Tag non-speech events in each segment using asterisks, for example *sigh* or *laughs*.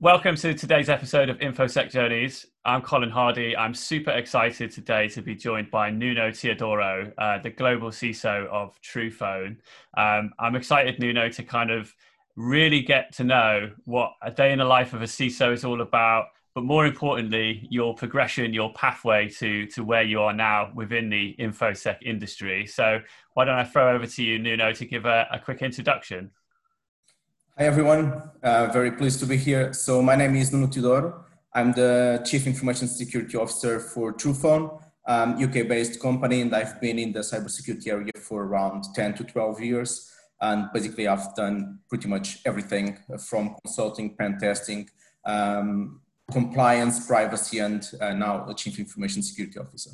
Welcome to today's episode of InfoSec Journeys. I'm Colin Hardy. I'm super excited today to be joined by Nuno Teodoro, uh, the global CISO of Truphone. Um, I'm excited, Nuno, to kind of really get to know what a day in the life of a CISO is all about, but more importantly, your progression, your pathway to, to where you are now within the InfoSec industry. So, why don't I throw over to you, Nuno, to give a, a quick introduction? Hi, everyone. Uh, very pleased to be here. So my name is Nuno Teodoro. I'm the Chief Information Security Officer for Truphone, um, UK-based company, and I've been in the cybersecurity area for around 10 to 12 years. And basically, I've done pretty much everything from consulting, pen testing, um, compliance, privacy, and uh, now a Chief Information Security Officer.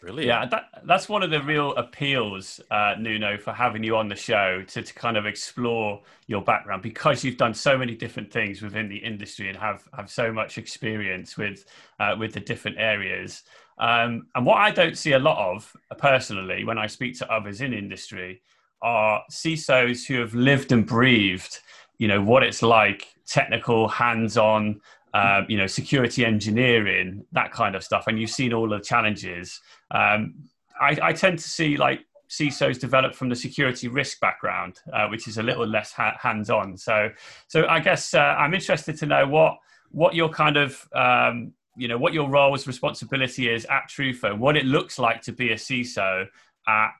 Brilliant. Yeah, that, that's one of the real appeals, uh, Nuno, for having you on the show to, to kind of explore your background because you've done so many different things within the industry and have, have so much experience with, uh, with the different areas. Um, and what I don't see a lot of personally when I speak to others in industry are CISOs who have lived and breathed, you know, what it's like, technical, hands-on, uh, you know, security engineering, that kind of stuff, and you've seen all the challenges. Um, I, I, tend to see like CISOs develop from the security risk background, uh, which is a little less ha- hands-on. So, so I guess uh, I'm interested to know what what your kind of um, you know what your role's responsibility is at Truphone, what it looks like to be a CISO at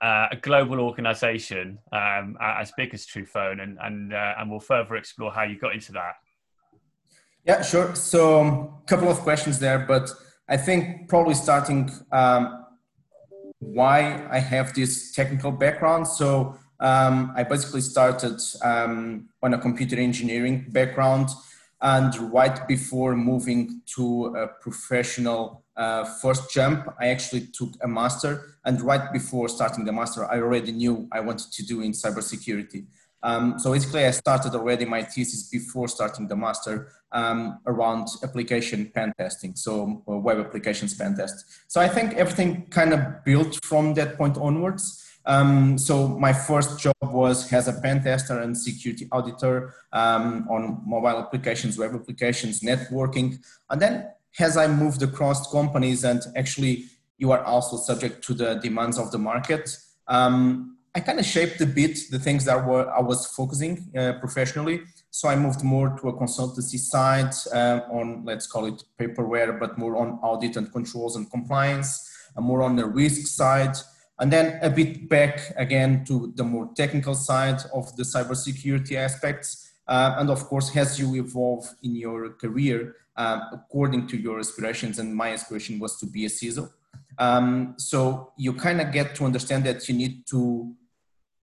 uh, a global organization um, as big as Truphone, and and uh, and we'll further explore how you got into that. Yeah, sure. So, a um, couple of questions there, but I think probably starting um, why I have this technical background. So, um, I basically started um, on a computer engineering background, and right before moving to a professional uh, first jump, I actually took a master. And right before starting the master, I already knew I wanted to do in cybersecurity. Um, so basically, I started already my thesis before starting the master um, around application pen testing, so uh, web applications pen test. So I think everything kind of built from that point onwards. Um, so my first job was as a pen tester and security auditor um, on mobile applications, web applications, networking, and then as I moved across companies and actually you are also subject to the demands of the market. Um, I kind of shaped a bit the things that were I was focusing uh, professionally. So I moved more to a consultancy side uh, on let's call it paperware, but more on audit and controls and compliance, and more on the risk side, and then a bit back again to the more technical side of the cybersecurity aspects. Uh, and of course, as you evolve in your career, uh, according to your aspirations, and my aspiration was to be a CISO. Um, so you kind of get to understand that you need to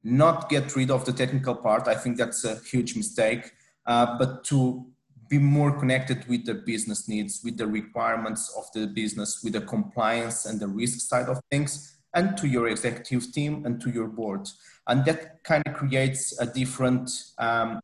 not get rid of the technical part. I think that's a huge mistake, uh, but to be more connected with the business needs, with the requirements of the business, with the compliance and the risk side of things, and to your executive team and to your board. And that kind of creates a different um,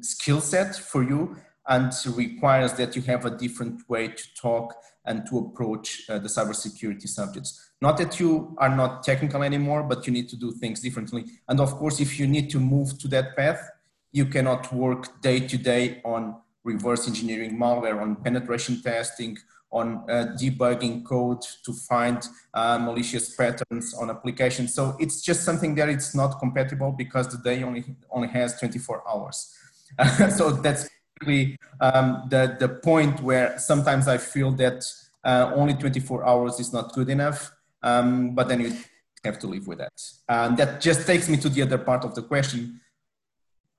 skill set for you and requires that you have a different way to talk and to approach uh, the cybersecurity subjects. Not that you are not technical anymore, but you need to do things differently. And of course, if you need to move to that path, you cannot work day to day on reverse engineering malware, on penetration testing, on uh, debugging code to find uh, malicious patterns on applications. So it's just something that it's not compatible because the day only only has 24 hours. *laughs* so that's basically um, the the point where sometimes I feel that uh, only 24 hours is not good enough. Um, but then you have to live with that. And that just takes me to the other part of the question.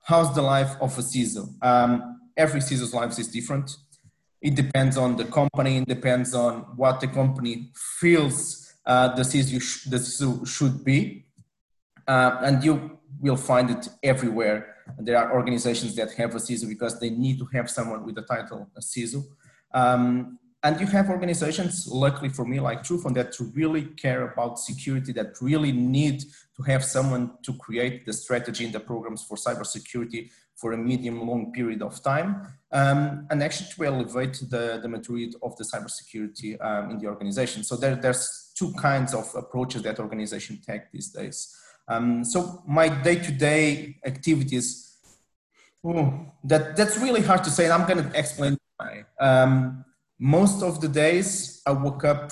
How's the life of a CISO? Um, every CISO's life is different. It depends on the company, it depends on what the company feels uh, the, CISO sh- the CISO should be. Uh, and you will find it everywhere. There are organizations that have a CISO because they need to have someone with the title a CISO. Um, and you have organizations, luckily for me, like Truphone, that to really care about security, that really need to have someone to create the strategy and the programs for cybersecurity for a medium long period of time, um, and actually to elevate the, the maturity of the cybersecurity um, in the organization. So there, there's two kinds of approaches that organization take these days. Um, so my day-to-day activities Ooh, that that's really hard to say. I'm going to explain why. Um, most of the days, I woke up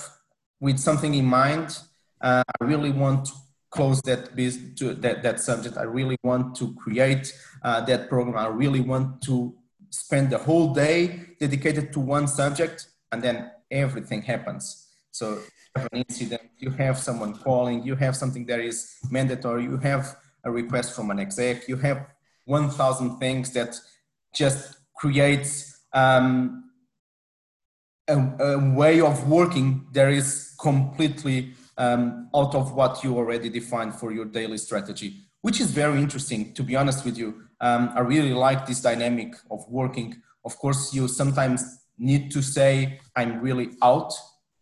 with something in mind. Uh, I really want to close that biz- to that, that subject. I really want to create uh, that program. I really want to spend the whole day dedicated to one subject, and then everything happens. So have an incident, you have someone calling, you have something that is mandatory, you have a request from an exec, you have 1,000 things that just creates um, a, a, way of working that is completely um, out of what you already defined for your daily strategy, which is very interesting, to be honest with you. Um, I really like this dynamic of working. Of course, you sometimes need to say, I'm really out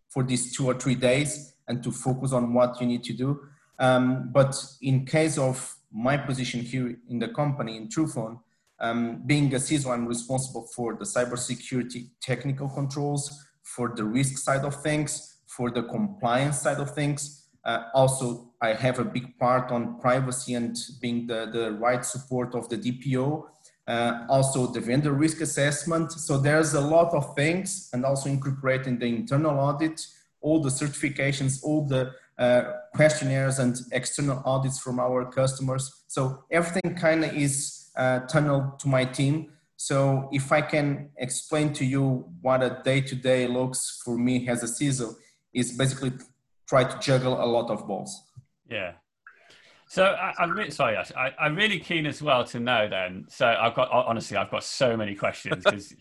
for these two or three days and to focus on what you need to do. Um, but in case of my position here in the company in Truphone, um, being a CISO, I'm responsible for the cybersecurity technical controls, for the risk side of things, for the compliance side of things. Uh, also, I have a big part on privacy and being the, the right support of the DPO. Uh, also, the vendor risk assessment. So there's a lot of things, and also incorporating the internal audit, all the certifications, all the uh, questionnaires and external audits from our customers. So everything kind of is uh, tunneled to my team. So if I can explain to you what a day-to-day looks for me as a CISO, is basically try to juggle a lot of balls. Yeah. So I, am really sorry. I, I'm really keen as well to know. Then, so I've got honestly, I've got so many questions because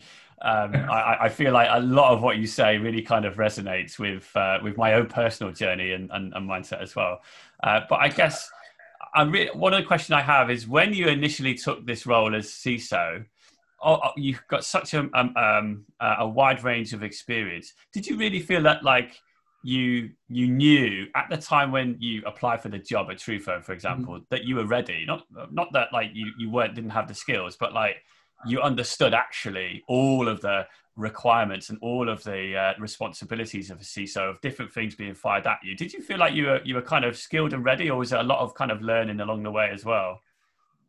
um, *laughs* I, I, feel like a lot of what you say really kind of resonates with uh, with my own personal journey and, and, and mindset as well. Uh, but I guess Really, one of the questions I have is when you initially took this role as CISO, oh, oh, you've got such a um, um, a wide range of experience. Did you really feel that like you you knew at the time when you applied for the job at Truphone, for example, mm-hmm. that you were ready. Not not that like you you weren't didn't have the skills, but like you understood actually all of the requirements and all of the uh, responsibilities of a CISO of different things being fired at you. Did you feel like you were you were kind of skilled and ready, or was there a lot of kind of learning along the way as well?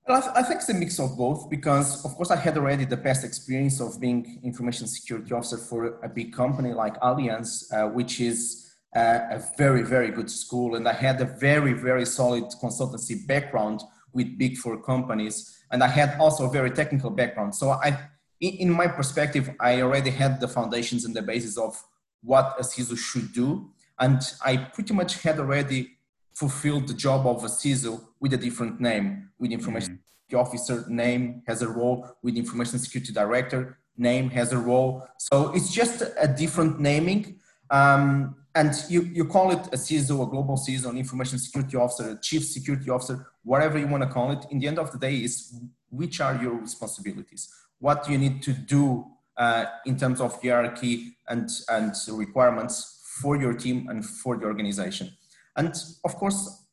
Well, I think it's a mix of both because, of course, I had already the past experience of being information security officer for a big company like Allianz, uh, which is uh, a very, very good school. And I had a very, very solid consultancy background with big four companies. And I had also a very technical background. So I, in my perspective, I already had the foundations and the basis of what a CISO should do. And I pretty much had already fulfilled the job of a CISO with a different name, with information mm officer name has a role, with information security director name has a role. So it's just a different naming. Um, and you, you call it a CISO, a global CISO, an information security officer, a chief security officer, whatever you want to call it. In the end of the day, is which are your responsibilities? What you need to do uh, in terms of hierarchy and, and requirements for your team and for the organization. And of course,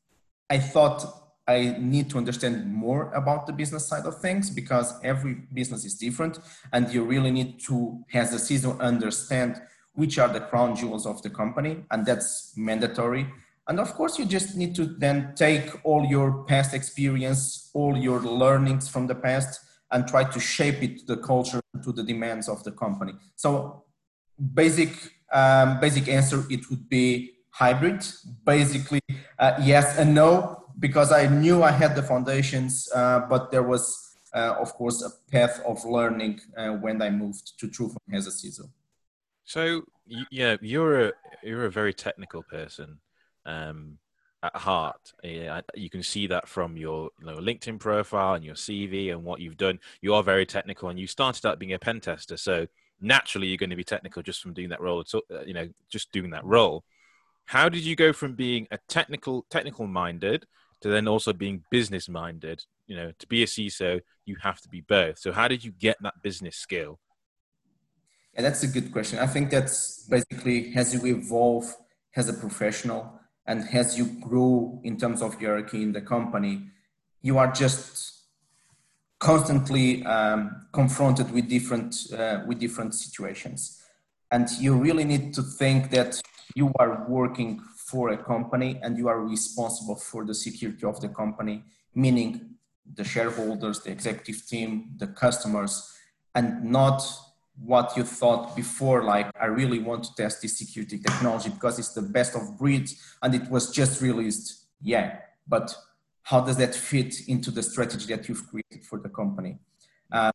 I thought I need to understand more about the business side of things because every business is different, and you really need to, as a CISO, understand which are the crown jewels of the company, and that's mandatory. And of course, you just need to then take all your past experience, all your learnings from the past, and try to shape it to the culture, to the demands of the company. So, basic um, basic answer it would be hybrid. Basically, uh, yes and no, because I knew I had the foundations, uh, but there was, uh, of course, a path of learning uh, when I moved to Truphone as a CISO. So, yeah, you're a you're a very technical person um, at heart. You can see that from your you know, LinkedIn profile and your CV and what you've done. You are very technical, and you started out being a pen tester, so naturally you're going to be technical just from doing that role. So, uh, you know, just doing that role how did you go from being a technical technical minded to then also being business minded you know to be a ciso you have to be both so how did you get that business skill yeah that's a good question i think that's basically as you evolve as a professional and as you grow in terms of hierarchy in the company you are just constantly um, confronted with different uh, with different situations. And you really need to think that you are working for a company and you are responsible for the security of the company, meaning the shareholders, the executive team, the customers, and not what you thought before, like, I really want to test this security technology because it's the best of breed and it was just released. Yeah, but how does that fit into the strategy that you've created for the company? Uh,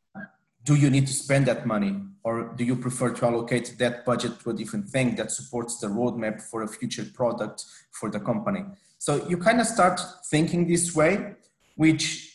do you need to spend that money or do you prefer to allocate that budget to a different thing that supports the roadmap for a future product for the company so you kind of start thinking this way which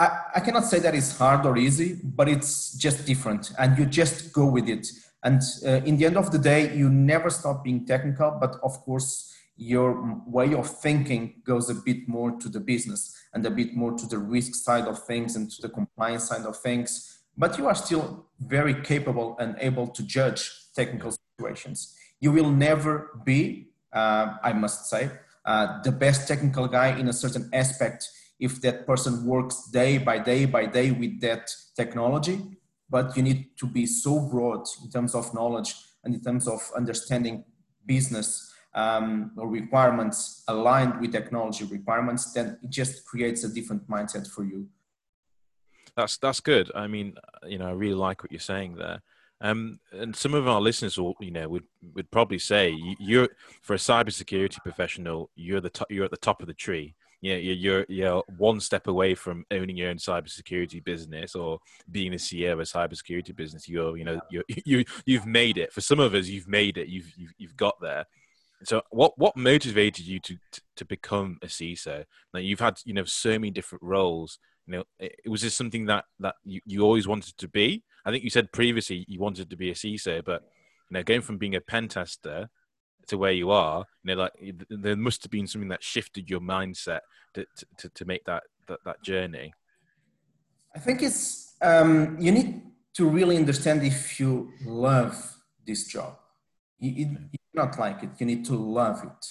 I, I cannot say that it's hard or easy but it's just different and you just go with it and uh, in the end of the day you never stop being technical but of course your way of thinking goes a bit more to the business and a bit more to the risk side of things and to the compliance side of things but you are still very capable and able to judge technical situations. You will never be, uh, I must say, uh, the best technical guy in a certain aspect if that person works day by day by day with that technology. But you need to be so broad in terms of knowledge and in terms of understanding business um, requirements aligned with technology requirements, then it just creates a different mindset for you that's that's good. I mean, you know, I really like what you're saying there. Um, and some of our listeners will, you know, would would probably say you're for a cybersecurity professional, you're the top, you're at the top of the tree. Yeah, you you're you're one step away from owning your own cybersecurity business or being the CEO of a cybersecurity business. You're, you know, you *laughs* you you've made it. For some of us, you've made it. You've you've, you've got there. So, what what motivated you to, to to become a CISO? Now, you've had you know so many different roles you know, it, was this something that that you, you always wanted to be? I think you said previously you wanted to be a CISO, but you know, going from being a pen tester to where you are, you know, like there must have been something that shifted your mindset to to, to make that, that that journey. I think it's um, you need to really understand if you love this job. You, you, you not like it. You need to love it.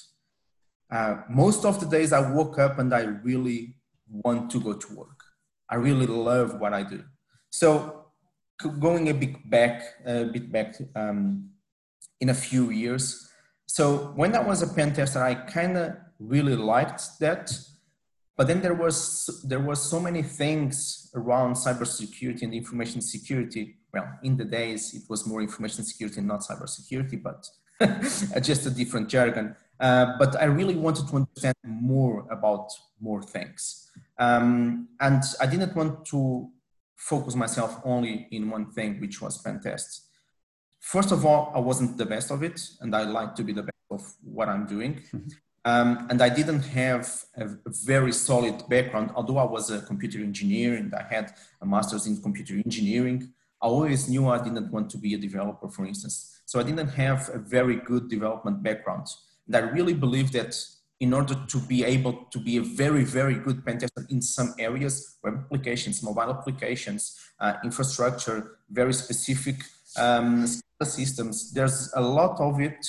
Uh, most of the days I woke up and I really want to go to work. I really love what I do. So going a bit back, a bit back um, in a few years. So when I was a pen tester, I kind of really liked that. But then there was there was so many things around cybersecurity and information security. Well, in the days it was more information security, not cybersecurity, but *laughs* just a different jargon. Uh, but I really wanted to understand more about more things. Um, and I didn't want to focus myself only in one thing, which was pen tests. First of all, I wasn't the best of it, and I like to be the best of what I'm doing. Mm-hmm. Um, and I didn't have a, very solid background, although I was a computer engineer and I had a master's in computer engineering. I always knew I didn't want to be a developer, for instance. So I didn't have a very good development background. And I really believe that in order to be able to be a very, very good pen tester in some areas, web applications, mobile applications, uh, infrastructure, very specific um, systems, there's a lot of it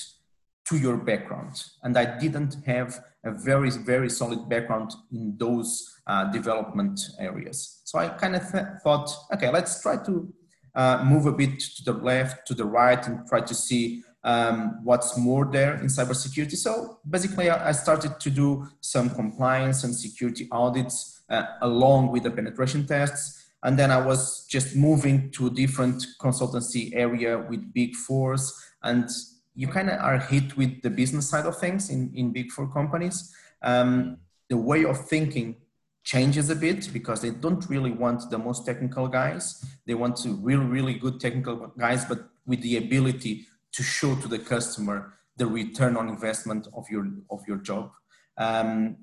to your background. And I didn't have a very, very solid background in those uh, development areas. So I kind of th- thought, okay, let's try to uh, move a bit to the left, to the right, and try to see um, what's more there in cybersecurity. So basically, I started to do some compliance and security audits uh, along with the penetration tests. And then I was just moving to a different consultancy area with big fours. And you kind of are hit with the business side of things in, in big four companies. Um, the way of thinking changes a bit because they don't really want the most technical guys. They want to really, really good technical guys, but with the ability to show to the customer the return on investment of your of your job um,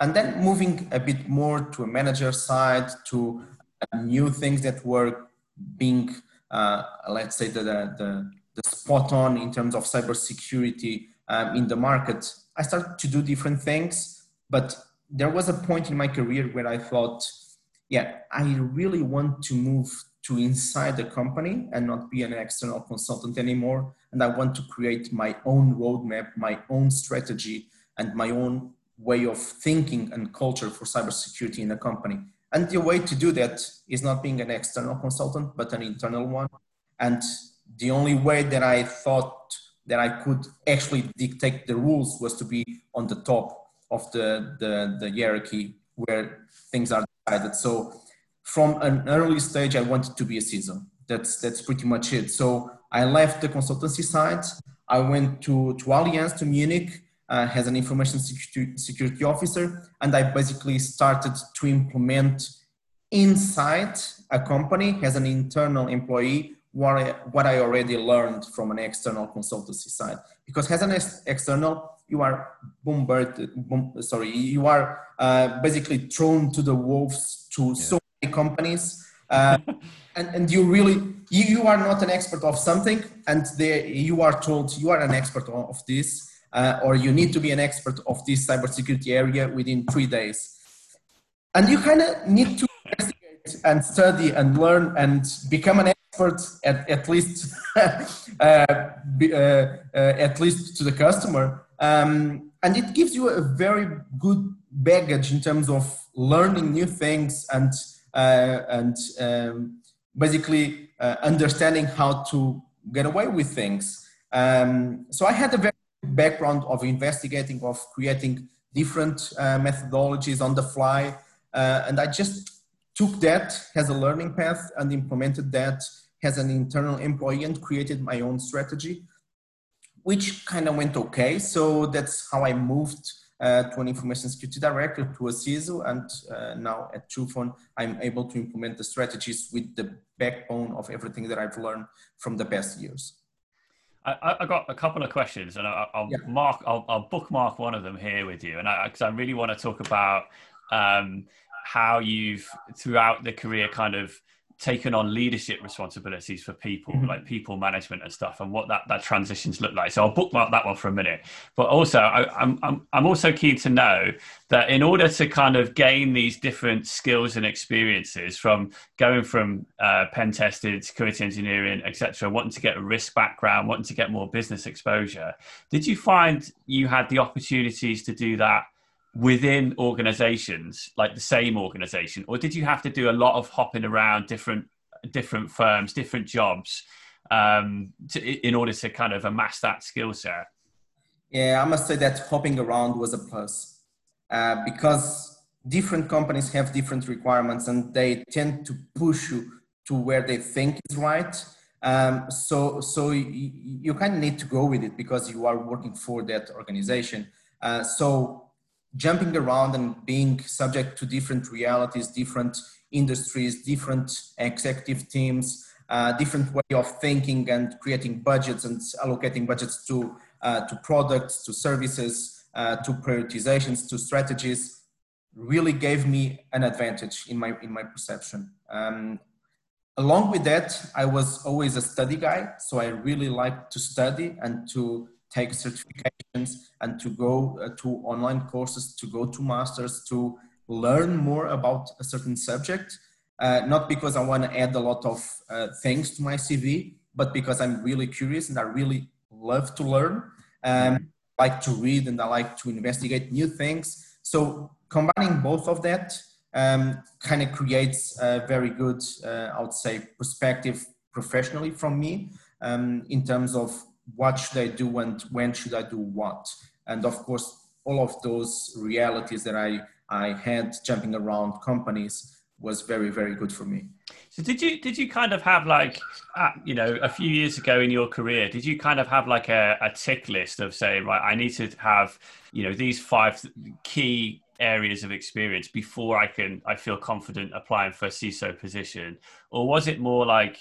and then moving a bit more to a manager side to new things that were being uh, let's say the, the, the spot on in terms of cybersecurity um, in the market i started to do different things but there was a point in my career where i thought yeah i really want to move to inside the company and not be an external consultant anymore. And I want to create my own roadmap, my own strategy, and my own way of thinking and culture for cybersecurity in the company. And the way to do that is not being an external consultant, but an internal one. And the only way that I thought that I could actually dictate the rules was to be on the top of the, the, the hierarchy where things are decided. So from an early stage, I wanted to be a CISO. That's that's pretty much it. So I left the consultancy side. I went to to Allianz to Munich uh, as an information security, security officer, and I basically started to implement inside a company as an internal employee what I, what I already learned from an external consultancy side. Because as an ex- external, you are bombarded, sorry, you are uh, basically thrown to the wolves to yeah. so many companies. Uh, *laughs* and, and you really, you, you are not an expert of something and they, you are told you are an expert of this uh, or you need to be an expert of this cybersecurity area within three days. And you kind of need to investigate and study and learn and become an expert at, at least *laughs* uh, uh, uh, at least to the customer. Um, and it gives you a very good baggage in terms of learning new things and uh, and um, basically uh, understanding how to get away with things. Um, so I had a very background of investigating, of creating different uh, methodologies on the fly. Uh, and I just took that as a learning path and implemented that as an internal employee and created my own strategy, which kind of went okay. So that's how I moved uh, to an information security director to a CISO. And uh, now at Truphone, I'm able to implement the strategies with the backbone of everything that I've learned from the past years. I, I got a couple of questions, and I, will yeah. mark, I'll, I'll, bookmark one of them here with you, and because I, I, really want to talk about um, how you've throughout the career kind of taken on leadership responsibilities for people mm-hmm. like people management and stuff and what that that transitions look like so i'll bookmark that one for a minute but also I, am I'm, I'm also keen to know that in order to kind of gain these different skills and experiences from going from uh, pen tested security engineering etc wanting to get a risk background wanting to get more business exposure did you find you had the opportunities to do that within organizations like the same organization or did you have to do a lot of hopping around different different firms different jobs um, to, in order to kind of amass that skill set? Yeah i must say that hopping around was a plus. Uh, because different companies have different requirements and they tend to push you to where they think is right. Um, so so you, you kind of need to go with it because you are working for that organization. Uh, so jumping around and being subject to different realities, different industries, different executive teams, uh, different way of thinking and creating budgets and allocating budgets to uh, to products, to services, uh, to prioritizations, to strategies, really gave me an advantage in my in my perception. Um, along with that, I was always a study guy, so I really liked to study and to take certifications and to go uh, to online courses, to go to masters, to learn more about a certain subject. Uh, not because I want to add a lot of uh, things to my CV, but because I'm really curious and I really love to learn. Um, I like to read and I like to investigate new things. So combining both of that um, kind of creates a very good, uh, I would say, perspective professionally from me um, in terms of what should I do and when should I do what? And of course, all of those realities that I, I had jumping around companies was very, very good for me. So did you did you kind of have like uh, you know a few years ago in your career did you kind of have like a, a tick list of saying right I need to have you know these five key areas of experience before I can I feel confident applying for a CISO position or was it more like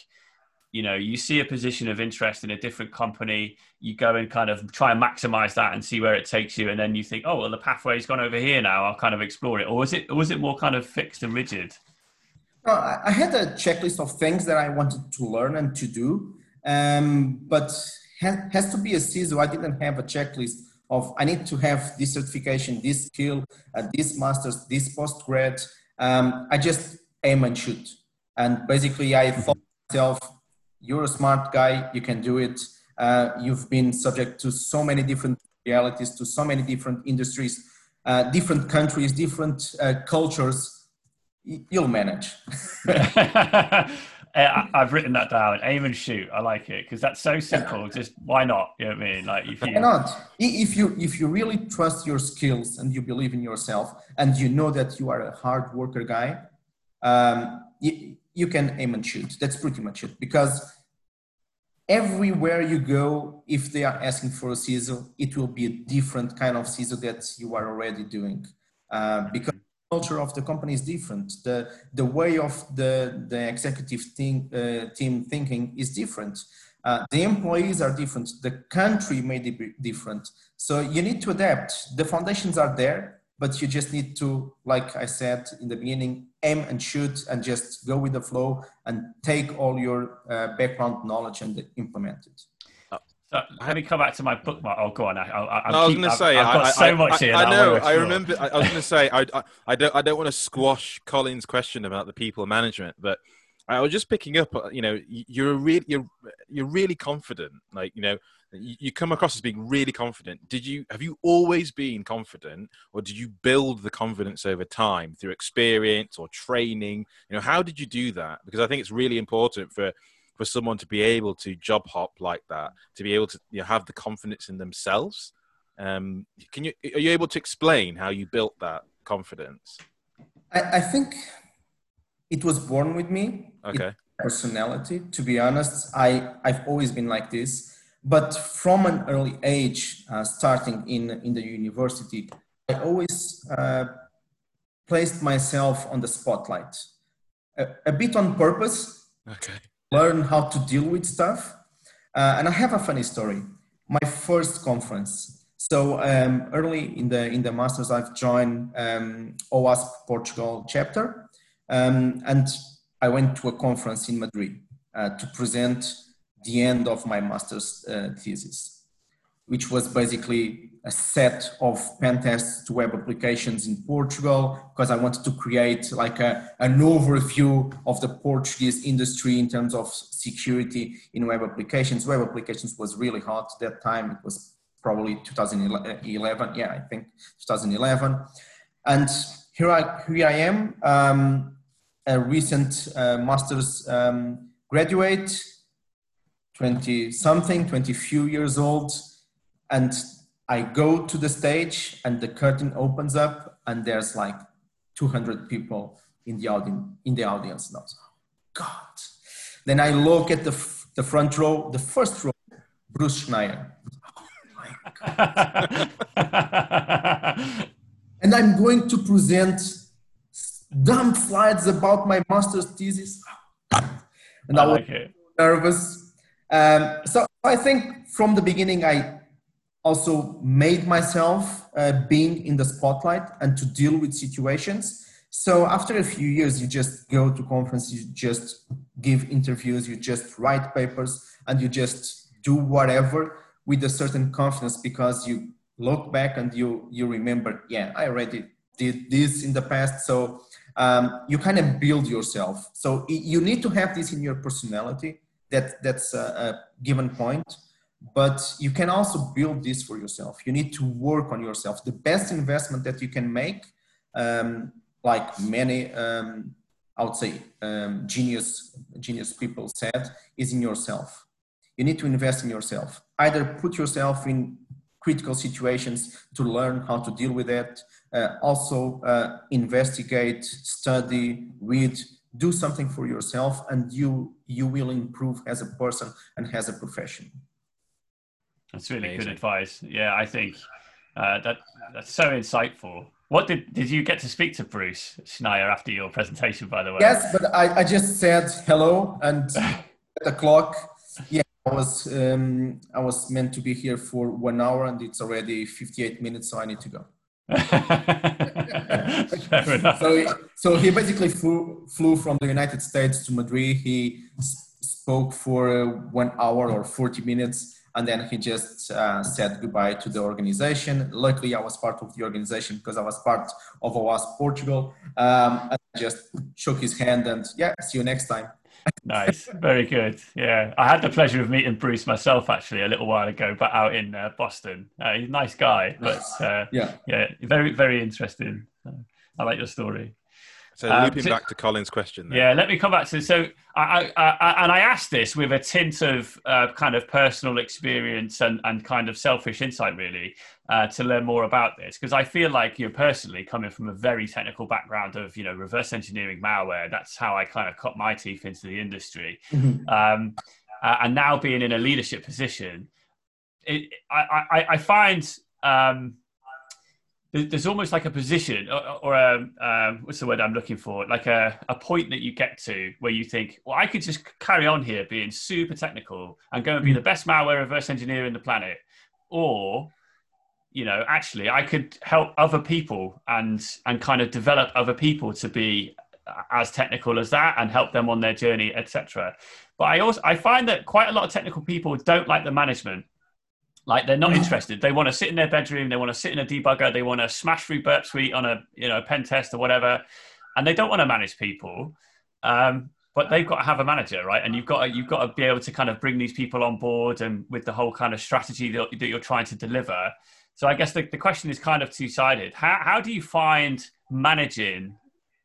you know you see a position of interest in a different company you go and kind of try and maximize that and see where it takes you and then you think oh well the pathway's gone over here now i'll kind of explore it or was it or was it more kind of fixed and rigid uh, i had a checklist of things that i wanted to learn and to do um, but has to be a CISO. I didn't have a checklist of I need to have this certification, this skill, uh, this master's, this postgrad. Um, I just aim and shoot. And basically, I thought myself, you're a smart guy, you can do it. Uh, you've been subject to so many different realities, to so many different industries, uh, different countries, different uh, cultures. You'll manage. *laughs* *laughs* I've written that down. Aim and shoot. I like it because that's so simple. Just why not? You know what I mean? Like if you why not? If you if you really trust your skills and you believe in yourself and you know that you are a hard worker guy, um, you, you can aim and shoot. That's pretty much it. Because everywhere you go, if they are asking for a CISO, it will be a different kind of CISO that you are already doing. Uh, because the culture of the company is different. The, the way of the, the executive team, uh, team thinking is different. Uh, the employees are different. The country may be different. So you need to adapt. The foundations are there, but you just need to, like I said in the beginning, aim and shoot and just go with the flow and take all your uh, background knowledge and implement it. So let me come back to my bookmark. Oh, go on. I, I, no, I was going to say, I've, got I, so I, much here. I, know. I remember. I, was going to say, I, I, don't, I don't want to squash Colin's question about the people management, but I was just picking up. Uh, you know, you're really, you're, you're really confident. Like, you know, you come across as being really confident. Did you have you always been confident or did you build the confidence over time through experience or training? You know how did you do that? Because i think it's really important for for someone to be able to job hop like that to be able to you know, have the confidence in themselves. Um, can you are you able to explain how you built that confidence? I, I think it was born with me. Okay. personality. To be honest i i've always been like this but from an early age, uh, starting in, in the university, I always uh, placed myself on the spotlight, a, a, bit on purpose. Okay. Learn how to deal with stuff. Uh, and I have a funny story. My first conference. So um, early in the in the masters, I've joined um, Portugal chapter, um, and I went to a conference in Madrid uh, to present the end of my master's uh, thesis, which was basically a set of pen tests to web applications in Portugal because I wanted to create like a, an overview of the Portuguese industry in terms of security in web applications. Web applications was really hot at that time. It was probably 2011. Yeah, I think 2011. And here I, here I am, um, a recent uh, master's um, graduate 20 something, 20 few years old. And I go to the stage and the curtain opens up and there's like 200 people in the audience, in the audience. And I was, God. Then I look at the, f- the front row, the first row, Bruce Schneier. Oh my God. and I'm going to present dumb slides about my master's thesis. And I, I like was it. nervous um, so I think from the beginning, I also made myself uh, being in the spotlight and to deal with situations. So after a few years, you just go to conferences, you just give interviews, you just write papers, and you just do whatever with a certain confidence because you look back and you you remember, yeah, I already did this in the past. So um, you kind of build yourself. So you need to have this in your personality that that's a, a given point but you can also build this for yourself. You need to work on yourself. The best investment that you can make um, like many um, i would say um, genius genius people said is in yourself. You need to invest in yourself. Either put yourself in critical situations to learn how to deal with it uh, also uh, investigate study read do something for yourself and you you will improve as a person and as a professional that's really Amazing. good advice. Yeah i think uh, that that's so insightful. What did did you get to speak to bruce schneier after your presentation by the way? Yes but i, I just said hello and *laughs* the clock. Yeah i was um, i was meant to be here for one hour and it's already 58 minutes so i need to go *laughs* *laughs* so, so he basically flew, flew from the United States to Madrid. He spoke for uh, one hour or 40 minutes, and then he just uh, said goodbye to the organization. Luckily, I was part of the organization because I was part of OWASP Portugal. Um, and I just shook his hand and yeah, see you next time nice, very good. Yeah, I had the pleasure of meeting Bruce myself actually a little while ago, but out in uh, Boston. Uh, he's a nice guy, but uh, yeah, yeah, very very interesting. I like your story. So um, looping so, back to Colin's question. Then. Yeah, let me come back to so I, I, I, and I asked this with a tint of uh, kind of personal experience and, and kind of selfish insight, really, uh, to learn more about this because I feel like you're personally coming from a very technical background of you know reverse engineering malware. That's how I kind of cut my teeth into the industry, mm-hmm. um, uh, and now being in a leadership position, it, I, I, I find. Um, there's almost like a position or, or a, um, what's the word I'm looking for? Like a, a point that you get to where you think, well, I could just carry on here being super technical and go and be mm. the best malware reverse engineer in the planet. Or, you know, actually I could help other people and, and kind of develop other people to be as technical as that and help them on their journey, etc. But I also, I find that quite a lot of technical people don't like the management like they're not interested. They want to sit in their bedroom. They want to sit in a debugger. They want to smash through Burp Suite on a you know pen test or whatever, and they don't want to manage people. Um, but they've got to have a manager, right? And you've got to, you've got to be able to kind of bring these people on board and with the whole kind of strategy that, that you're trying to deliver. So I guess the, the question is kind of two sided. How how do you find managing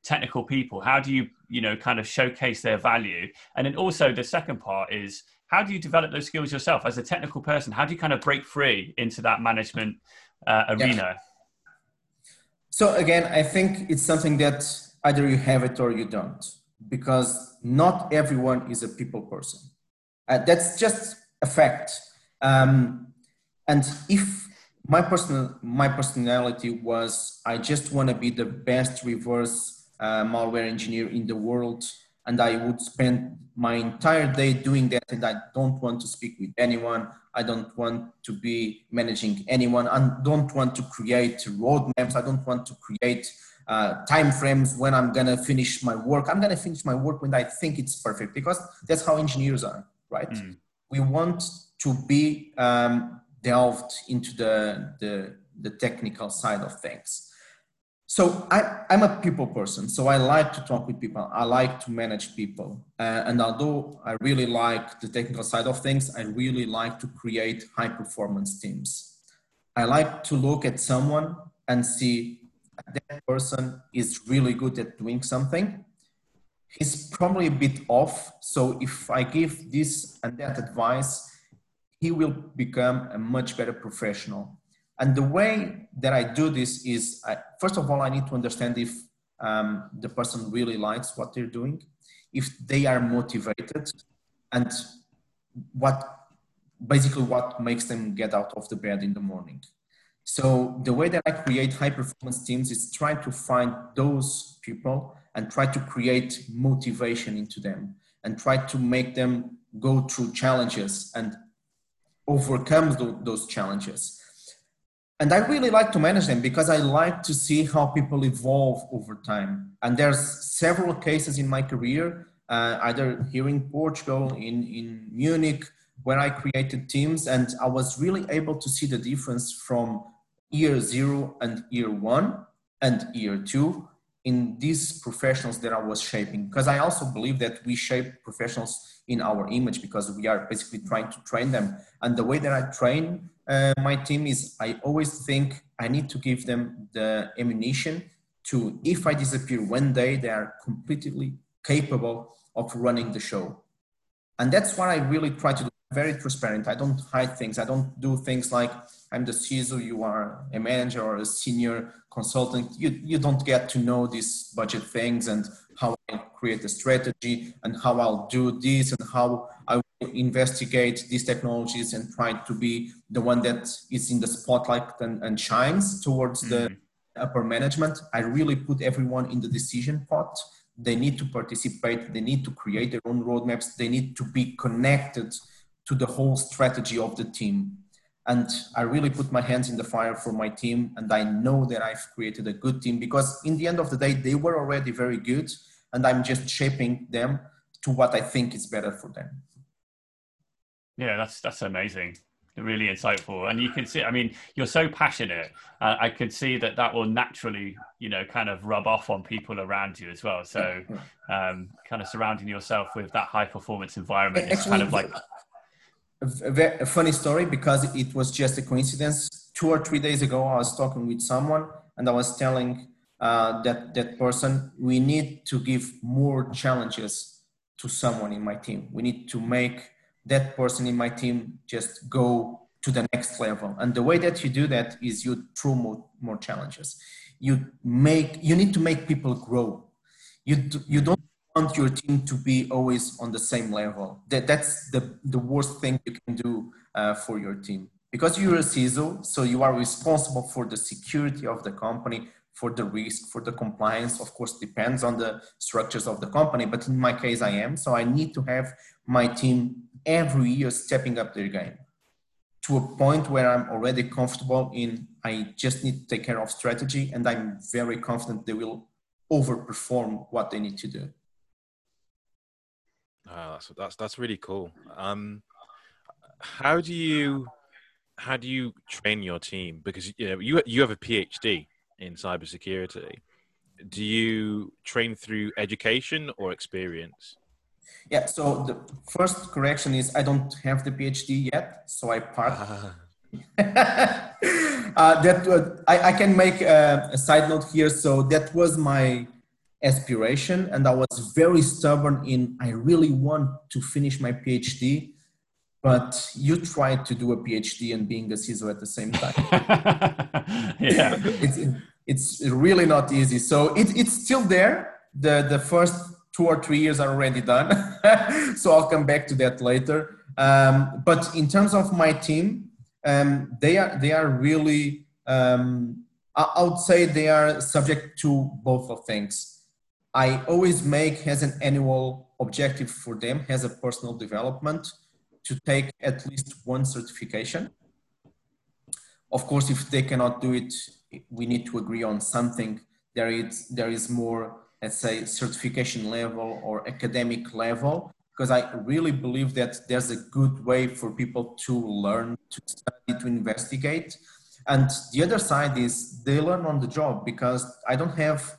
technical people? How do you you know kind of showcase their value? And then also the second part is how do you develop those skills yourself as a technical person? How do you kind of break free into that management uh, arena? Yeah. So again, I think it's something that either you have it or you don't, because not everyone is a people person. Uh, that's just a fact. Um, and if my personal my personality was, I just want to be the best reverse uh, malware engineer in the world and I would spend my entire day doing that and I don't want to speak with anyone. I don't want to be managing anyone. I don't want to create roadmaps. I don't want to create uh, time frames when I'm gonna finish my work. I'm gonna finish my work when I think it's perfect because that's how engineers are, right? Mm. We want to be um, delved into the, the, the technical side of things so I, am a people person so i like to talk with people. I like to manage people. Uh, and although i really like the technical side of things i really like to create high performance teams. I like to look at someone and see that person is really good at doing something. He's probably a bit off so if i give this and that advice he will become a much better professional and the way that I do this is, I, first of all, I need to understand if um, the person really likes what they're doing, if they are motivated, and what basically what makes them get out of the bed in the morning. So the way that I create high performance teams is try to find those people and try to create motivation into them and try to make them go through challenges and overcome those challenges and I really like to manage them because I like to see how people evolve over time. And there's several cases in my career, uh, either here in Portugal, in, in Munich, where I created teams, and I was really able to see the difference from year zero and year one and year two in these professionals that I was shaping. Because I also believe that we shape professionals in our image because we are basically trying to train them. And the way that I train uh, my team is I always think I need to give them the ammunition to, if I disappear one day, they are completely capable of running the show. And that's what I really try to do. Very transparent. I don't hide things. I don't do things like I'm the CISO, you are a manager or a senior consultant. You, you don't get to know these budget things and how I create a strategy and how I'll do this and how I will investigate these technologies and try to be the one that is in the spotlight and, and shines towards mm-hmm. the upper management. I really put everyone in the decision pot. They need to participate, they need to create their own roadmaps, they need to be connected to the whole strategy of the team. And I really put my hands in the fire for my team, and I know that I've created a good team because, in the end of the day, they were already very good and I'm just shaping them to what I think is better for them. Yeah, that's that's amazing. Really insightful, and you can see. I mean, you're so passionate. Uh, I could see that that will naturally, you know, kind of rub off on people around you as well. So, um, kind of surrounding yourself with that high performance environment is kind of like a, a funny story because it was just a coincidence. Two or three days ago, I was talking with someone, and I was telling uh, that that person, we need to give more challenges to someone in my team. We need to make that person in my team just go to the next level. And the way that you do that is you throw more, more challenges. You make you need to make people grow. You do, you don't want your team to be always on the same level. That that's the the worst thing you can do uh, for your team because you're a CISO, so you are responsible for the security of the company, for the risk, for the compliance. Of course, depends on the structures of the company, but in my case, I am. So I need to have my team every year stepping up their game to a point where I'm already comfortable in. I just need to take care of strategy, and I'm very confident they will overperform what they need to do. Oh, that's that's that's really cool. Um, how do you how do you train your team? Because you know you you have a PhD in cybersecurity. Do you train through education or experience? Yeah. So the first correction is I don't have the PhD yet, so I part. Ah. *laughs* uh, that uh, I, I can make a, a side note here. So that was my aspiration, and I was very stubborn in I really want to finish my PhD but you tried to do a PhD and being a CISO at the same time. *laughs* yeah, *laughs* it's it's really not easy. So it, it's still there. The the first two or three years are already done. *laughs* so I'll come back to that later. Um, but in terms of my team, um, they are they are really. Um, I, I would say they are subject to both of things. I always make as an annual objective for them as a personal development to take at least one certification. Of course, if they cannot do it, we need to agree on something. There is, there is more, let's say, certification level or academic level, because I really believe that there's a good way for people to learn, to study, to investigate. And the other side is they learn on the job because I don't have,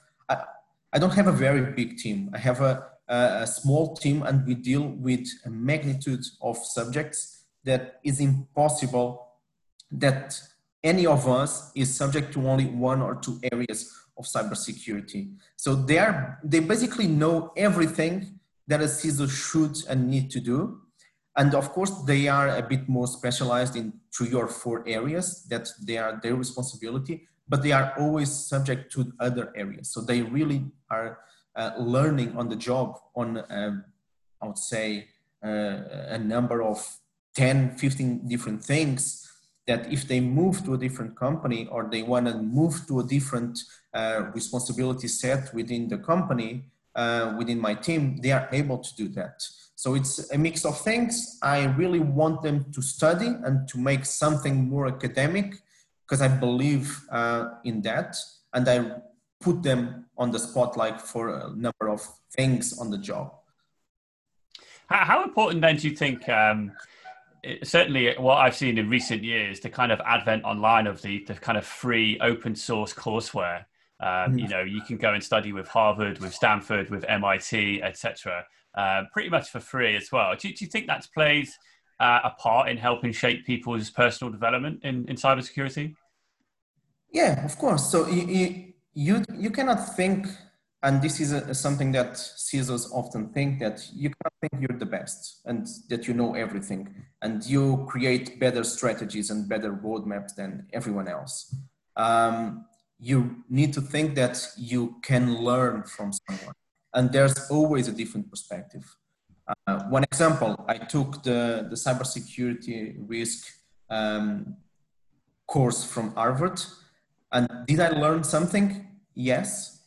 I don't have a very big team. I have a, a small team and we deal with a magnitude of subjects that is impossible that any of us is subject to only one or two areas of cybersecurity. So they are they basically know everything that a CISO should and need to do. And of course, they are a bit more specialized in three or four areas that they are their responsibility, but they are always subject to other areas. So they really are uh, learning on the job on, um, I would say, uh, a number of 10, 15 different things that if they move to a different company or they want to move to a different uh, responsibility set within the company, uh, within my team, they are able to do that. So it's a mix of things. I really want them to study and to make something more academic because I believe uh, in that. And I put them on the spotlight for a number of things on the job. How, important then do you think? Um, it, certainly, what I've seen in recent years, the kind of advent online of the the kind of free open source courseware. Um, mm. You know, you can go and study with Harvard, with Stanford, with MIT, etc. Uh, pretty much for free as well. Do, do you think that's plays uh, a part in helping shape people's personal development in, in cybersecurity? Yeah, of course. So you, you, you cannot think and this is a, something that CISOs often think that you cannot think you're the best and that you know everything and you create better strategies and better roadmaps than everyone else. Um, you need to think that you can learn from someone and there's always a different perspective. Uh, one example, I took the, the cybersecurity risk um, course from Harvard and did I learn something? Yes.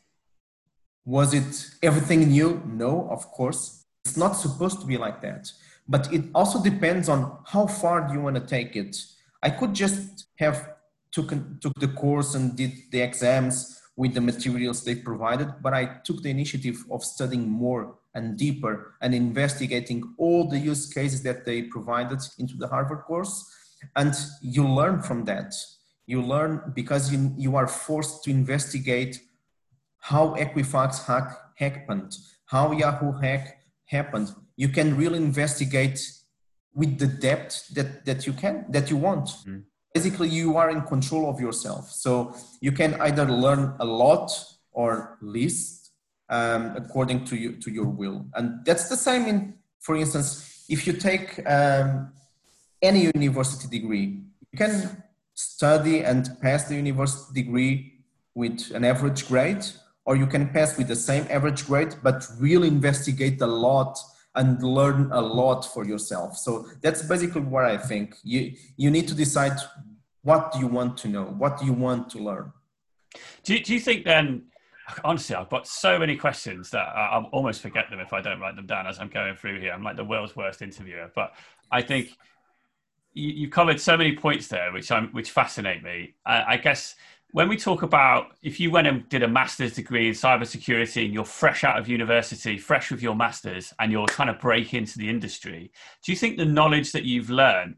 Was it everything new? No, of course. It's not supposed to be like that. But it also depends on how far do you want to take it. I could just have took, took the course and did the exams with the materials they provided, but I took the initiative of studying more and deeper and investigating all the use cases that they provided into the Harvard course. And you learn from that you learn because you, you are forced to investigate how Equifax hack happened, how Yahoo hack happened. You can really investigate with the depth that, that you can, that you want. Mm. Basically, you are in control of yourself. So you can either learn a lot or least um, according to you to your will. And that's the same in, for instance, if you take um, any university degree, you can study and pass the university degree with an average grade, or you can pass with the same average grade, but really investigate a lot and learn a lot for yourself. So that's basically what I think. You you need to decide what do you want to know, what do you want to learn. Do you, do you think then? Honestly, I've got so many questions that I, will almost forget them if I don't write them down as I'm going through here. I'm like the world's worst interviewer, but I think you, you covered so many points there, which I'm which fascinate me. I, I guess when we talk about if you went and did a master's degree in cybersecurity and you're fresh out of university, fresh with your master's, and you're trying to break into the industry, do you think the knowledge that you've learned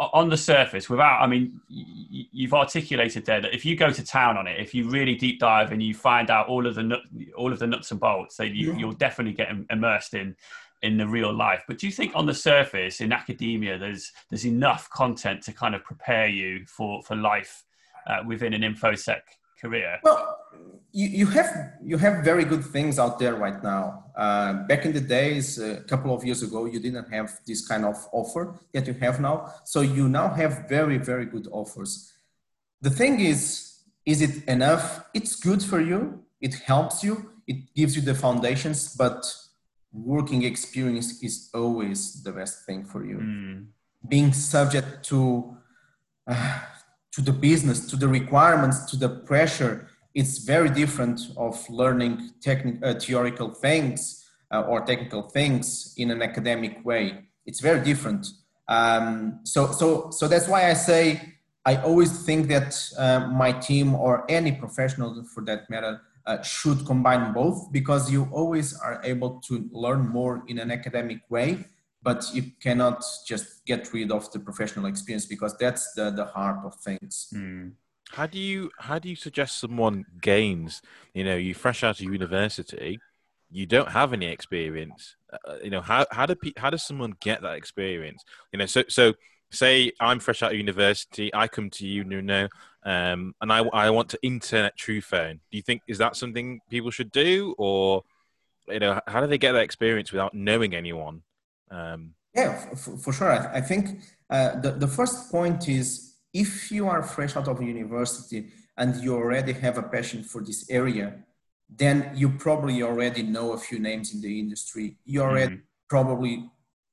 on the surface, without, I mean, you've articulated there that if you go to town on it, if you really deep dive and you find out all of the all of the nuts and bolts, then you, yeah. you'll definitely get immersed in in the real life. But do you think on the surface in academia, there's there's enough content to kind of prepare you for for life uh, within an infosec career? Well, you, you have you have very good things out there right now. Uh, back in the days, a couple of years ago, you didn't have this kind of offer that you have now. So you now have very very good offers. The thing is, is it enough? It's good for you. It helps you. It gives you the foundations, but working experience is always the best thing for you. Mm. Being subject to uh, to the business, to the requirements, to the pressure, it's very different of learning techni- uh, theoretical things uh, or technical things in an academic way. It's very different. Um, so, so, so that's why I say I always think that uh, my team or any professional, for that matter, uh, should combine both because you always are able to learn more in an academic way but you cannot just get rid of the professional experience because that's the, the heart of things mm. how do you how do you suggest someone gains you know you fresh out of university you don't have any experience uh, you know how how do how does someone get that experience you know so so say i'm fresh out of university i come to you Nuno um, and I, I want to internet Truphone do you think is that something people should do or you know how do they get that experience without knowing anyone um, yeah, for, for, sure. I, I think uh, the, the first point is if you are fresh out of university and you already have a passion for this area, then you probably already know a few names in the industry. You already mm-hmm. probably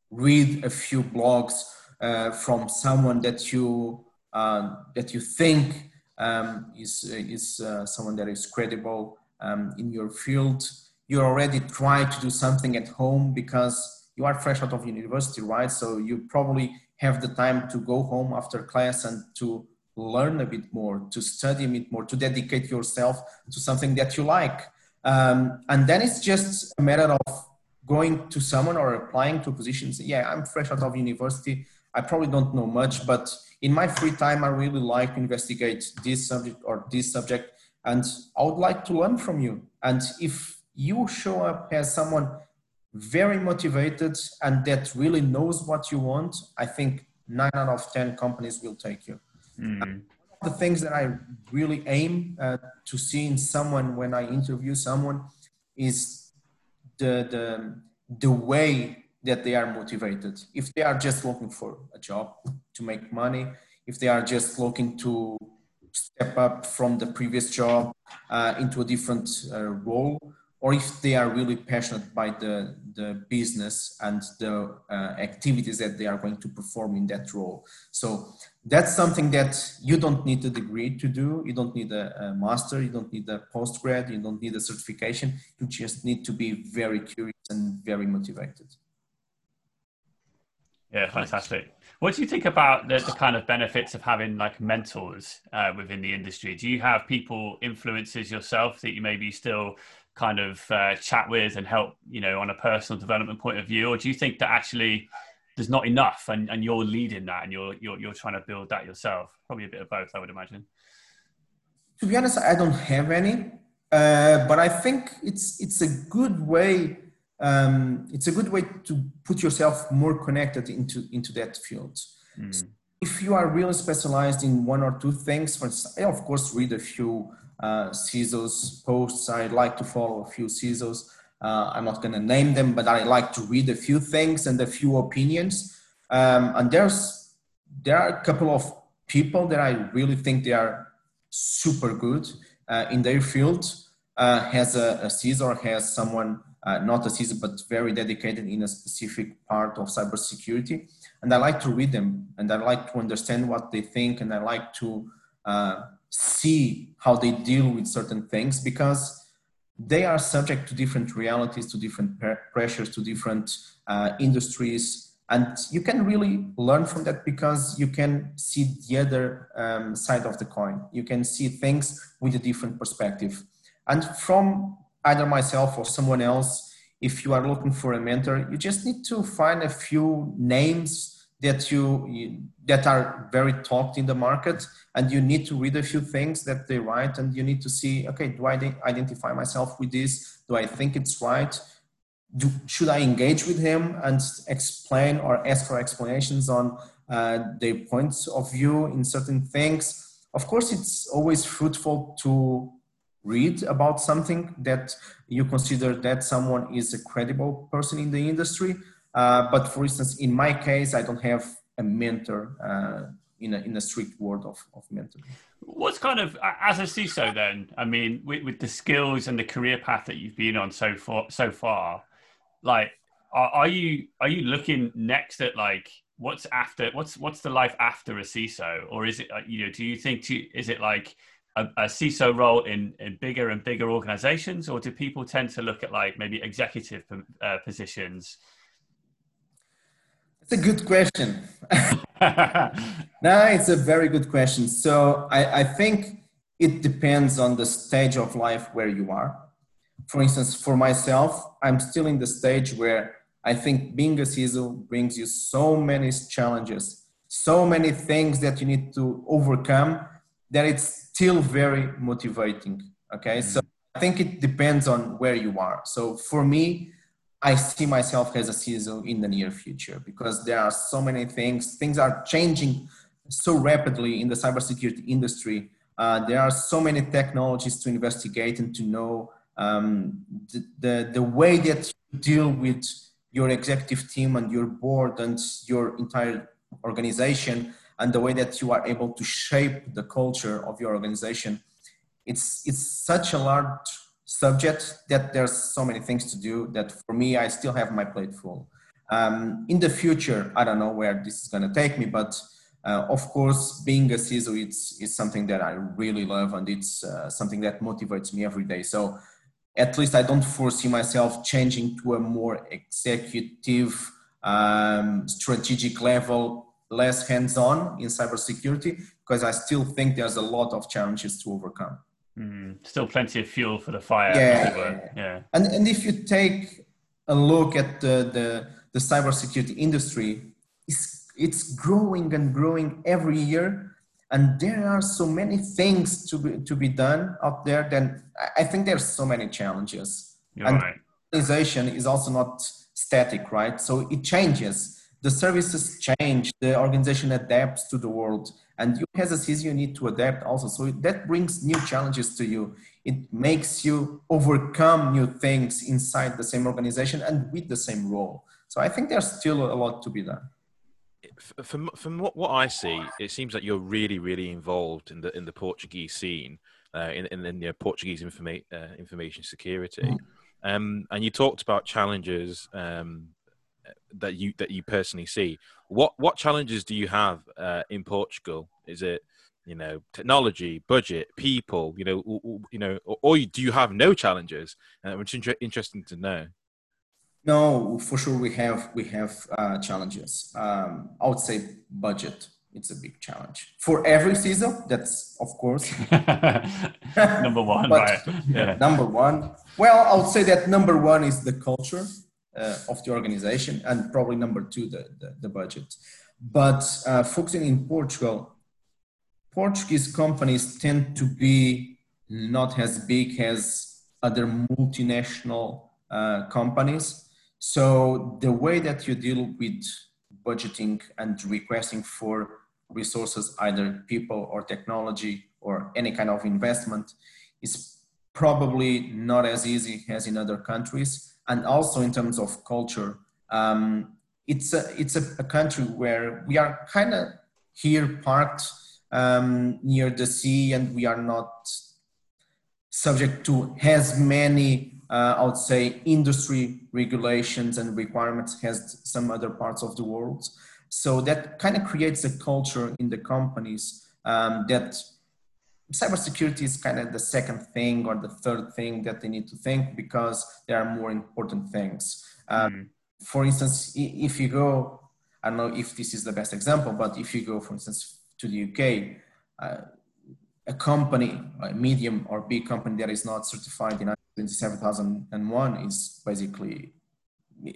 read a few blogs uh, from someone that you uh, that you think um, is is uh, someone that is credible um, in your field. You already try to do something at home because you are fresh out of university, right? So you probably have the time to go home after class and to learn a bit more, to study a bit more, to dedicate yourself to something that you like. Um, and then it's just a matter of going to someone or applying to positions. Yeah, I'm fresh out of university. I probably don't know much, but in my free time, I really like to investigate this subject or this subject, and I would like to learn from you. And if you show up as someone very motivated and that really knows what you want, I think nine out of 10 companies will take you. Mm. The things that I really aim uh, to see in someone when I interview someone is the, the, the way that they are motivated. If they are just looking for a job to make money, if they are just looking to step up from the previous job uh, into a different uh, role, or if they are really passionate by the, the business and the uh, activities that they are going to perform in that role. So that's something that you don't need a degree to do. You don't need a, a master. You don't need a postgrad. You don't need a certification. You just need to be very curious and very motivated. Yeah, fantastic. What do you think about the, the kind of benefits of having like mentors uh, within the industry? Do you have people influences yourself that you maybe still kind of uh, chat with and help, you know, on a personal development point of view, or do you think that actually there's not enough and, and you're leading that and you're, you're you're trying to build that yourself? Probably a bit of both, I would imagine. To be honest, I don't have any, uh, but I think it's it's a good way. Um, it's a good way to put yourself more connected into into that field. Mm. So if you are really specialized in one or two things, for I of course read a few uh, CISOs posts. I like to follow a few CISOs. Uh, I'm not going to name them, but I like to read a few things and a few opinions. Um, and there's there are a couple of people that I really think they are super good uh, in their field. Uh, has a, a CISO has someone uh, not a CISO but very dedicated in a specific part of cybersecurity. And I like to read them and I like to understand what they think and I like to uh, see how they deal with certain things because they are subject to different realities, to different pressures, to different uh, industries. And you can really learn from that because you can see the other um, side of the coin. You can see things with a different perspective. And from either myself or someone else, if you are looking for a mentor, you just need to find a few names that you, you, that are very talked in the market and you need to read a few things that they write and you need to see okay do i identify myself with this? Do i think it's right? Do, should i engage with him and explain or ask for explanations on uh, their points of view in certain things? Of course it's always fruitful to read about something that you consider that someone is a credible person in the industry uh, but for instance, in my case, I don't have a mentor uh, in, a, in a strict word of, of mentor. What's kind of, as a CISO then, I mean, with, with the skills and the career path that you've been on so far, so far, like, are, are you, are you looking next at like, what's after, what's, what's the life after a CISO? Or is it, uh, you know, do you think, to, is it like, a, a CISO role in, in bigger and bigger organizations, or do people tend to look at like maybe executive uh, positions it's a good question. *laughs* no, it's a very good question. So I, I think it depends on the stage of life where you are. For instance, for myself, I'm still in the stage where I think being a CISO brings you so many challenges, so many things that you need to overcome that it's still very motivating. Okay. Mm-hmm. So I think it depends on where you are. So for me, I see myself as a CISO in the near future because there are so many things. Things are changing so rapidly in the cybersecurity industry. Uh, there are so many technologies to investigate and to know um, the, the, the way that you deal with your executive team and your board and your entire organization and the way that you are able to shape the culture of your organization. It's, it's such a large subject that there's so many things to do that for me i still have my plate full um, in the future i don't know where this is going to take me but uh, of course being a ciso it's, it's something that i really love and it's uh, something that motivates me every day so at least i don't foresee myself changing to a more executive um, strategic level less hands-on in cybersecurity because i still think there's a lot of challenges to overcome Mm, still plenty of fuel for the fire. Yeah, yeah. And and if you take a look at the the, the cybersecurity industry, it's it's growing and growing every year, and there are so many things to be to be done out there. Then I think there's so many challenges. You're and right. organization is also not static, right? So it changes. The services change. The organization adapts to the world and you as a CISO, you need to adapt also. So that brings new challenges to you. It makes you overcome new things inside the same organization and with the same role. So I think there's still a lot to be done. From from what, what I see, it seems like you're really really involved in the in the Portuguese scene, uh, in in, in the Portuguese informa- uh, information security. Mm. Um, and you talked about challenges um, that you that you personally see. What what challenges do you have uh, in Portugal? Is it you know technology, budget, people? You know, you know, or, or do you have no challenges? Uh, which is inter- interesting to know. No, for sure we have we have uh, challenges. Um, I would say budget. It's a big challenge for every CISO. That's of course *laughs* number one. *laughs* but, right? Yeah. *laughs* Number one. Well, I would say that number one is the culture uh, of the organization, and probably number two, the, the, the budget. But uh, focusing in Portugal, Portuguese companies tend to be not as big as other multinational uh, companies. So the way that you deal with budgeting and requesting for resources, either people or technology or any kind of investment, is probably not as easy as in other countries. And also in terms of culture, um, it's a, it's a, a, country where we are kind of here parked um, near the sea and we are not subject to as many, uh, I would say, industry regulations and requirements as some other parts of the world. So that kind of creates a culture in the companies um, that cybersecurity is kind of the second thing or the third thing that they need to think because there are more important things. Um, mm. For instance, if you go, I don't know if this is the best example, but if you go, for instance, to the UK, uh, a company, a medium or big company that is not certified in 27001 is basically, you,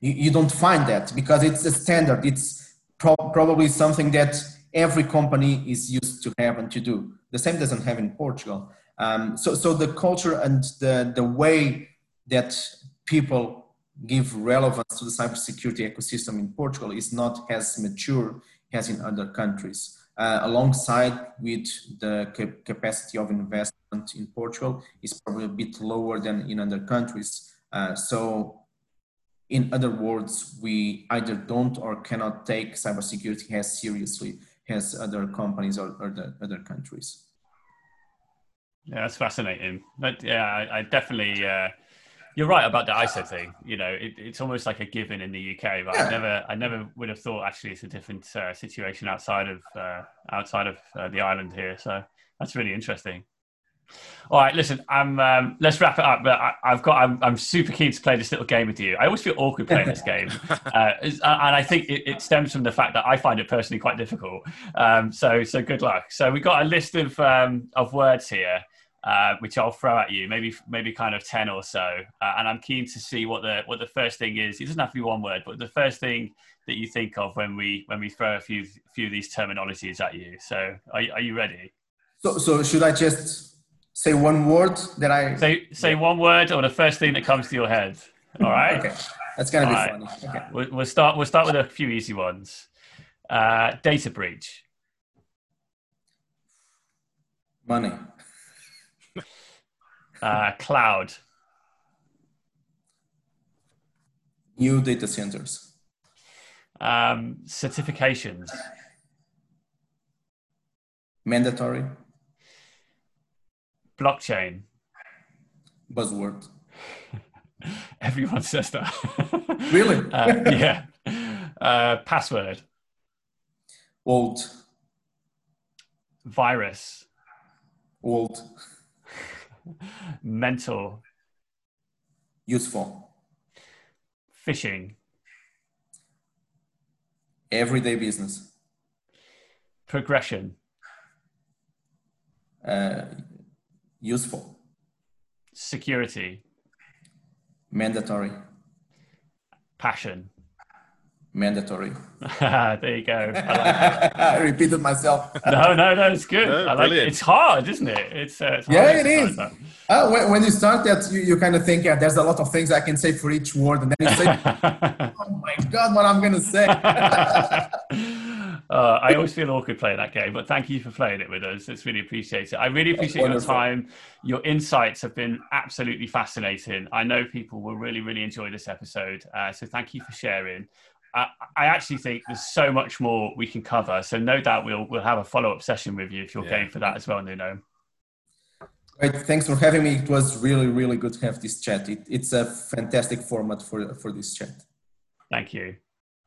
you don't find that because it's a standard. It's pro- probably something that every company is used to have and to do. The same doesn't have in Portugal. Um, so, so the culture and the, the way that people give relevance to the cybersecurity ecosystem in Portugal is not as mature as in other countries. Uh, alongside with the cap- capacity of investment in Portugal is probably a bit lower than in other countries. Uh, so in other words, we either don't or cannot take cybersecurity as seriously as other companies or, or the other countries. Yeah, that's fascinating. But yeah, I, I definitely. Uh, you're right about the ISO thing. You know, it, it's almost like a given in the UK, but yeah. I never, I never would have thought actually it's a different uh, situation outside of uh, outside of uh, the island here. So that's really interesting. All right, listen, I'm. Um, let's wrap it up. But I, have got. I'm, I'm, super keen to play this little game with you. I always feel awkward playing this *laughs* game, uh, and I think it, it, stems from the fact that I find it personally quite difficult. Um, so, so good luck. So we've got a list of um, of words here, uh, which I'll throw at you. Maybe maybe kind of ten or so, uh, and I'm keen to see what the what the first thing is. It doesn't have to be one word, but the first thing that you think of when we when we throw a few few of these terminologies at you. So, are, are you ready? So, so should I just say one word that I say. Say one word or the first thing that comes to your head. All *laughs* right. okay, that's gonna All be right. funny. Okay. We'll, we'll, start. We'll start with a few easy ones. Uh, data breach. Money. *laughs* Uh, cloud. New data centers. Um, certifications. Mandatory. Blockchain. Buzzword. *laughs* Everyone says that. *laughs* really? uh, yeah. Uh, password. Old. Virus. Old. Mental. Useful. Phishing. Everyday business. Progression. Uh, useful. Security. Mandatory. Passion. Mandatory. *laughs* there you go. I, like *laughs* I repeated myself. no, no, no, it's good. No, I like it. It's hard, isn't it? It's, uh, it's yeah, it is. Uh, when, when, you start that, you, you kind of think, yeah, there's a lot of things I can say for each word, and then you say, *laughs* oh my god, what I'm gonna say. Uh, I always feel awkward playing that game, but thank you for playing it with us. It's really appreciated. I really appreciate your time. Your insights have been absolutely fascinating. I know people will really, really enjoy this episode. Uh, so thank you for sharing. I actually think there's so much more we can cover. So no doubt we'll we'll have a follow up session with you if you're yeah. game for that as well, Nuno. Great, thanks for having me. It was really, really good to have this chat. It, it's a fantastic format for for this chat. Thank you.